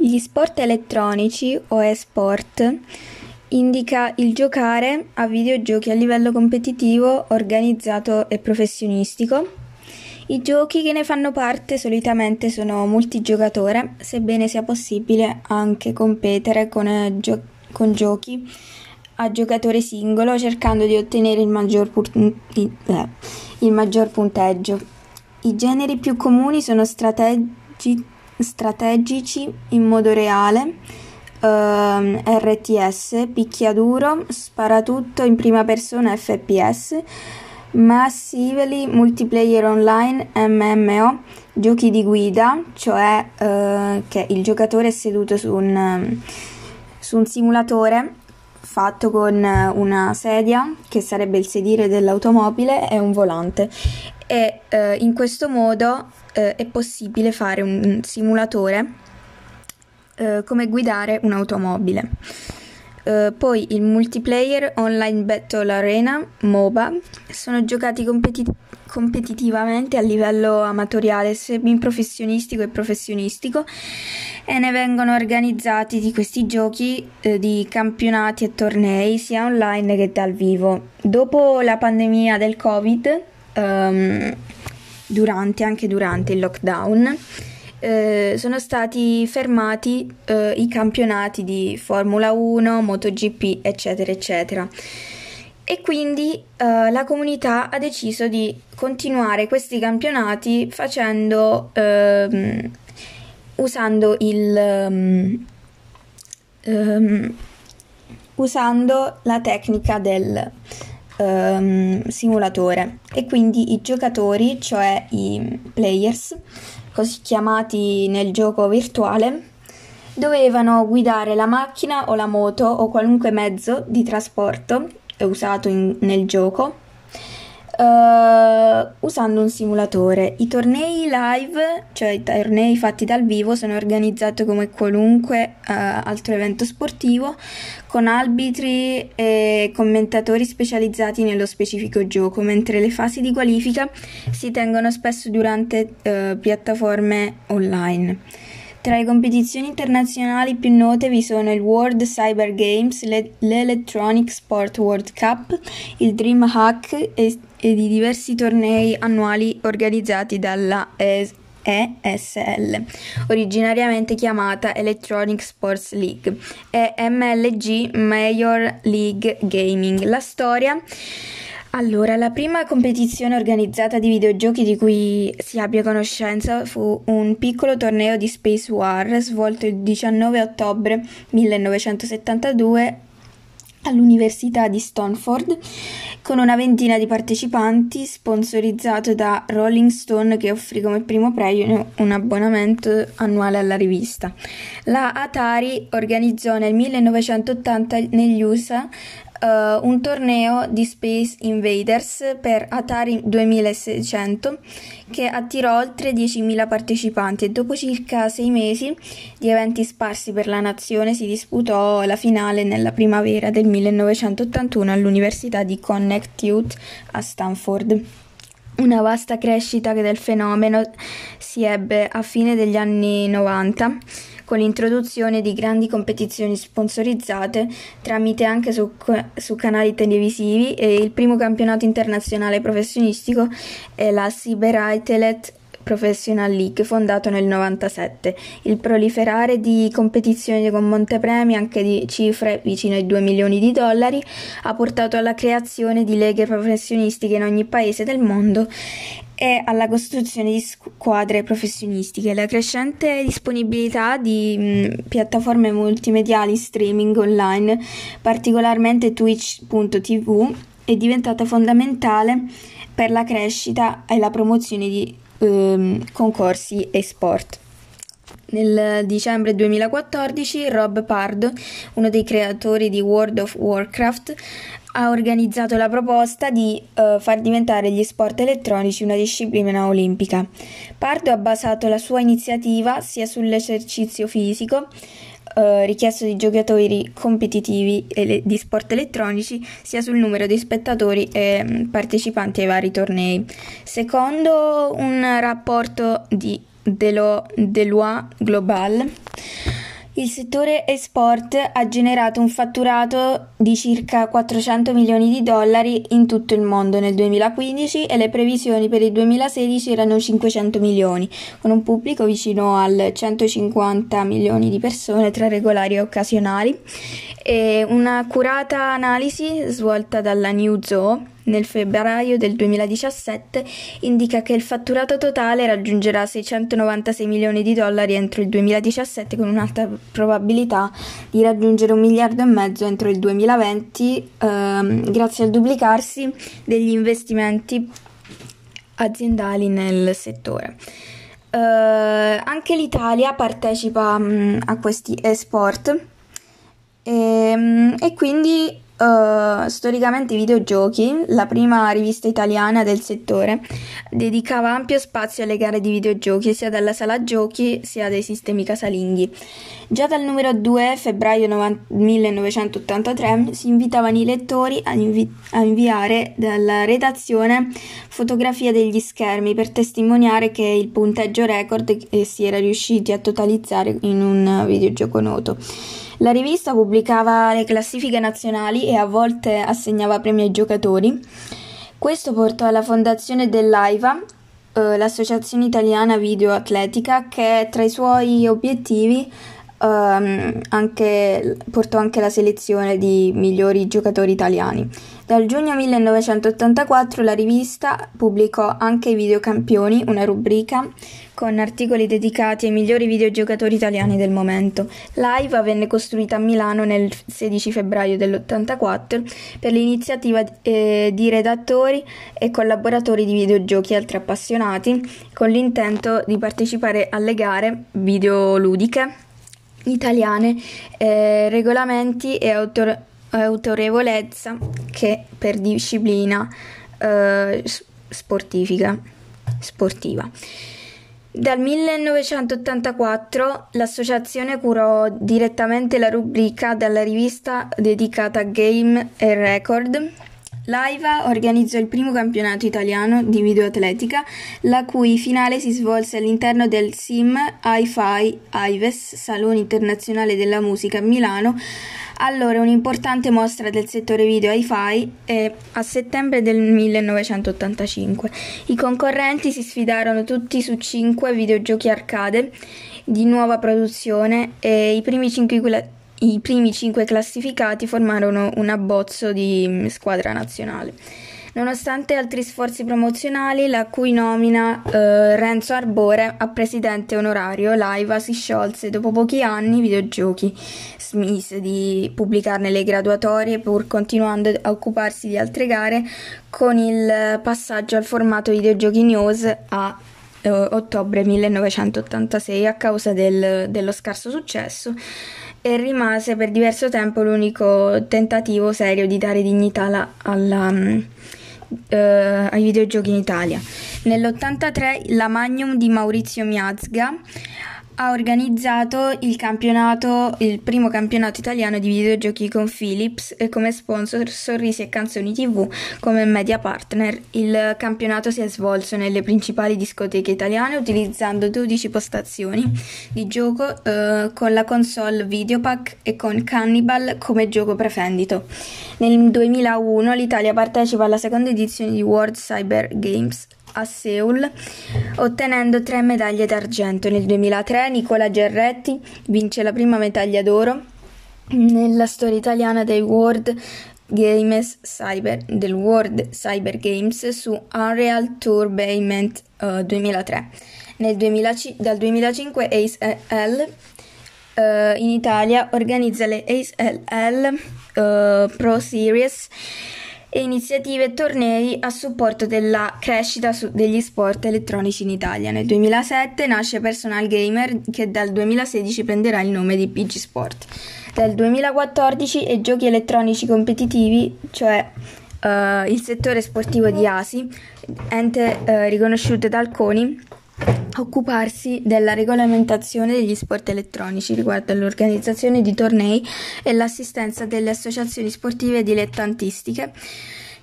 Gli sport elettronici o e-sport indica il giocare a videogiochi a livello competitivo, organizzato e professionistico. I giochi che ne fanno parte solitamente sono multigiocatore, sebbene sia possibile anche competere con, eh, gio- con giochi a giocatore singolo cercando di ottenere il maggior, eh, il maggior punteggio. I generi più comuni sono strategi- strategici in modo reale, ehm, RTS, picchiaduro, sparatutto in prima persona FPS, Massively Multiplayer Online MMO, giochi di guida, cioè eh, che il giocatore è seduto su un, su un simulatore fatto con una sedia, che sarebbe il sedile dell'automobile, e un volante. E eh, in questo modo eh, è possibile fare un simulatore eh, come guidare un'automobile. Uh, poi il multiplayer Online Battle Arena, MOBA, sono giocati competi- competitivamente a livello amatoriale, semi-professionistico e professionistico e ne vengono organizzati di questi giochi eh, di campionati e tornei sia online che dal vivo. Dopo la pandemia del Covid, um, durante, anche durante il lockdown, eh, sono stati fermati eh, i campionati di Formula 1, MotoGP, eccetera, eccetera. E quindi eh, la comunità ha deciso di continuare questi campionati facendo ehm, usando il um, um, usando la tecnica del um, simulatore. E quindi i giocatori, cioè i players, così chiamati nel gioco virtuale, dovevano guidare la macchina o la moto o qualunque mezzo di trasporto usato in, nel gioco uh, usando un simulatore. I tornei live, cioè i tornei fatti dal vivo, sono organizzati come qualunque uh, altro evento sportivo con arbitri e commentatori specializzati nello specifico gioco, mentre le fasi di qualifica si tengono spesso durante uh, piattaforme online. Tra le competizioni internazionali più note vi sono il World Cyber Games, l'Electronic Sport World Cup, il Dream Hack e, di diversi tornei annuali organizzati dalla ESL, originariamente chiamata Electronic Sports League, e MLG Major League Gaming. La storia allora, la prima competizione organizzata di videogiochi di cui si abbia conoscenza fu un piccolo torneo di Space War svolto il 19 ottobre 1972 all'Università di Stonford con una ventina di partecipanti sponsorizzato da Rolling Stone che offrì come primo premio un abbonamento annuale alla rivista. La Atari organizzò nel 1980 negli USA uh, un torneo di Space Invaders per Atari 2600 che attirò oltre 10.000 partecipanti e dopo circa sei mesi di eventi sparsi per la nazione si disputò la finale nella primavera del 1981 all'Università di Connecticut a Stanford. Una vasta crescita del fenomeno si ebbe a fine degli anni 90 con l'introduzione di grandi competizioni sponsorizzate tramite anche su, su canali televisivi e il primo campionato internazionale professionistico è la Cyber Professional League, fondato nel 97. Il proliferare di competizioni con montepremi, anche di cifre vicine ai 2 milioni di dollari, ha portato alla creazione di leghe professionistiche in ogni paese del mondo e alla costruzione di squadre professionistiche. La crescente disponibilità di mh, piattaforme multimediali streaming online, particolarmente Twitch.tv, è diventata fondamentale per la crescita e la promozione di ehm, concorsi e sport. Nel dicembre 2014 Rob Pardo, uno dei creatori di World of Warcraft, ha organizzato la proposta di uh, far diventare gli sport elettronici una disciplina olimpica. Pardo ha basato la sua iniziativa sia sull'esercizio fisico uh, richiesto di giocatori competitivi le- di sport elettronici, sia sul numero di spettatori e um, partecipanti ai vari tornei. Secondo un rapporto di Delo- Deloitte Global, Il settore esport ha generato un fatturato di circa 400 milioni di dollari in tutto il mondo nel 2015 e le previsioni per il 2016 erano 500 milioni, con un pubblico vicino al 150 milioni di persone tra regolari e occasionali. E un'accurata analisi svolta dalla New Zoo nel febbraio del 2017 indica che il fatturato totale raggiungerà 696 milioni di dollari entro il 2017 con un'alta probabilità di raggiungere un miliardo e mezzo entro il 2020 ehm, grazie al duplicarsi degli investimenti aziendali nel settore. Uh, anche l'Italia partecipa um, a questi esport e, um, e quindi Uh, storicamente i videogiochi, la prima rivista italiana del settore, dedicava ampio spazio alle gare di videogiochi sia dalla sala giochi sia dai sistemi casalinghi. Già dal numero 2 febbraio 1983 si invitavano i lettori a, invi- a inviare dalla redazione fotografie degli schermi per testimoniare che il punteggio record si era riusciti a totalizzare in un videogioco noto. La rivista pubblicava le classifiche nazionali e a volte assegnava premi ai giocatori. Questo portò alla fondazione dell'AIVA, eh, l'Associazione Italiana Video Atletica, che tra i suoi obiettivi ehm, anche, portò anche la selezione di migliori giocatori italiani. Dal giugno 1984 la rivista pubblicò anche i videocampioni, una rubrica con articoli dedicati ai migliori videogiocatori italiani del momento. L'AIVA venne costruita a Milano nel 16 febbraio dell'84 per l'iniziativa eh, di redattori e collaboratori di videogiochi e altri appassionati con l'intento di partecipare alle gare videoludiche italiane, eh, regolamenti e autor- autorevolezza che per disciplina eh, sportifica, sportiva. Dal 1984 l'associazione curò direttamente la rubrica della rivista dedicata a Game e Record. L'AIVA organizzò il primo campionato italiano di videoatletica, la cui finale si svolse all'interno del SIM Hi-Fi Ives, Salone Internazionale della Musica a Milano, allora un'importante mostra del settore video hi-fi è a settembre del 1985. I concorrenti si sfidarono tutti su cinque videogiochi arcade di nuova produzione e i primi cinque, i primi cinque classificati formarono un abbozzo di squadra nazionale. Nonostante altri sforzi promozionali, la cui nomina eh, Renzo Arbore a presidente onorario, l'AIVA si sciolse dopo pochi anni. I videogiochi smise di pubblicarne le graduatorie pur continuando a occuparsi di altre gare con il passaggio al formato videogiochi news a eh, ottobre 1986 a causa del, dello scarso successo e rimase per diverso tempo l'unico tentativo serio di dare dignità alla, alla eh, ai videogiochi in Italia. Nell'83 la Magnum di Maurizio Miazga ha organizzato il campionato, il primo campionato italiano di videogiochi con Philips e come sponsor Sorrisi e Canzoni TV come media partner. Il campionato si è svolto nelle principali discoteche italiane utilizzando 12 postazioni di gioco eh, con la console Videopack e con Cannibal come gioco prefendito. Nel 2001 l'Italia partecipa alla seconda edizione di World Cyber Games a Seoul, ottenendo tre medaglie d'argento. Nel 2003 Nicola Gerretti vince la prima medaglia d'oro nella storia italiana dei World Games Cyber, del World Cyber Games su Unreal Tournament uh, 2003. Nel 2000, dal 2005 ACE uh, in Italia organizza le ACE uh, Pro Series e iniziative e tornei a supporto della crescita degli sport elettronici in Italia. Nel 2007 nasce Personal Gamer che dal 2016 prenderà il nome di PG Sport. Dal 2014 e giochi elettronici competitivi, cioè uh, il settore sportivo di ASI, ente uh, riconosciuto dal CONI, occuparsi della regolamentazione degli sport elettronici riguardo all'organizzazione di tornei e l'assistenza delle associazioni sportive dilettantistiche.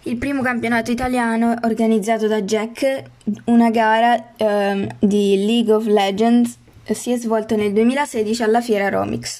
Il primo campionato italiano organizzato da Jack, una gara ehm, di League of Legends, si è svolto nel 2016 alla fiera Romix.